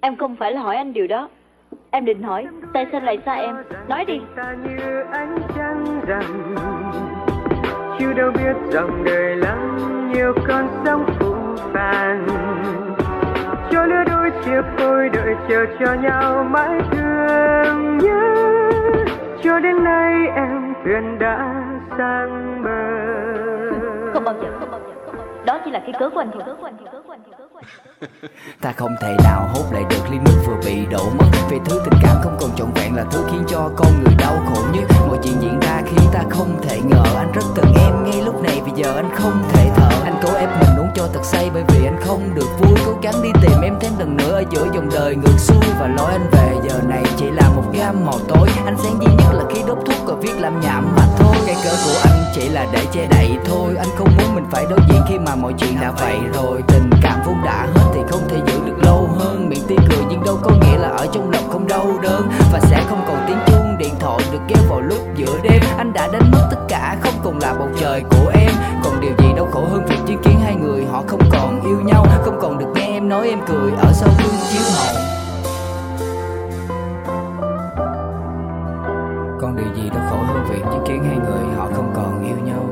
Em không phải là hỏi anh điều đó. Em định hỏi Tại sao lại xa em? Nói đi. Chưa đâu biết dòng đời lắm nhiều con sóng phũ phàng cho lứa đôi chia phôi đợi chờ cho nhau mãi thương nhớ. Cho đến nay em thuyền đã sang bờ. Không bao giờ Không bao giờ. Đó chỉ là cái cớ của anh thôi Ta không thể nào hốt lại được ly nước vừa bị đổ mất. Vì thứ tình cảm không còn trọn vẹn là thứ khiến cho con người đau khổ nhất. Mọi chuyện diễn ra khi ta không thể ngờ. Anh rất cần em ngay lúc này, vì giờ anh không thể thở. Anh cố ép mình uống cho thật say, bởi vì anh không được vui. Cố gắng đi tìm em thêm lần nữa ở giữa dòng đời ngược xuôi. Và lối anh về giờ này chỉ là một gam màu tối. Anh sáng duy nhất là khi đốt thuốc và viết làm nhảm mà thôi. Cái cớ của anh chỉ là để che đậy thôi. Anh không muốn mình phải đối diện khi mà mọi chuyện đã vậy rồi. Tình cảm vốn đã hết thì không thể giữ được lâu hơn. Miệng tươi cười nhưng đâu có nghĩa là ở trong lòng không đau đớn. Và sẽ không còn tiếng chuông điện thoại được kéo vào lúc giữa đêm. Anh đã đánh mất tất cả, không còn là bầu trời của em. Còn điều gì đau khổ hơn việc chứng kiến hai người họ không còn yêu nhau, Không còn được nghe em nói em cười ở sau gương chiếu hậu. con điều gì đã khổ hơn việc chứng kiến hai người họ không còn yêu nhau.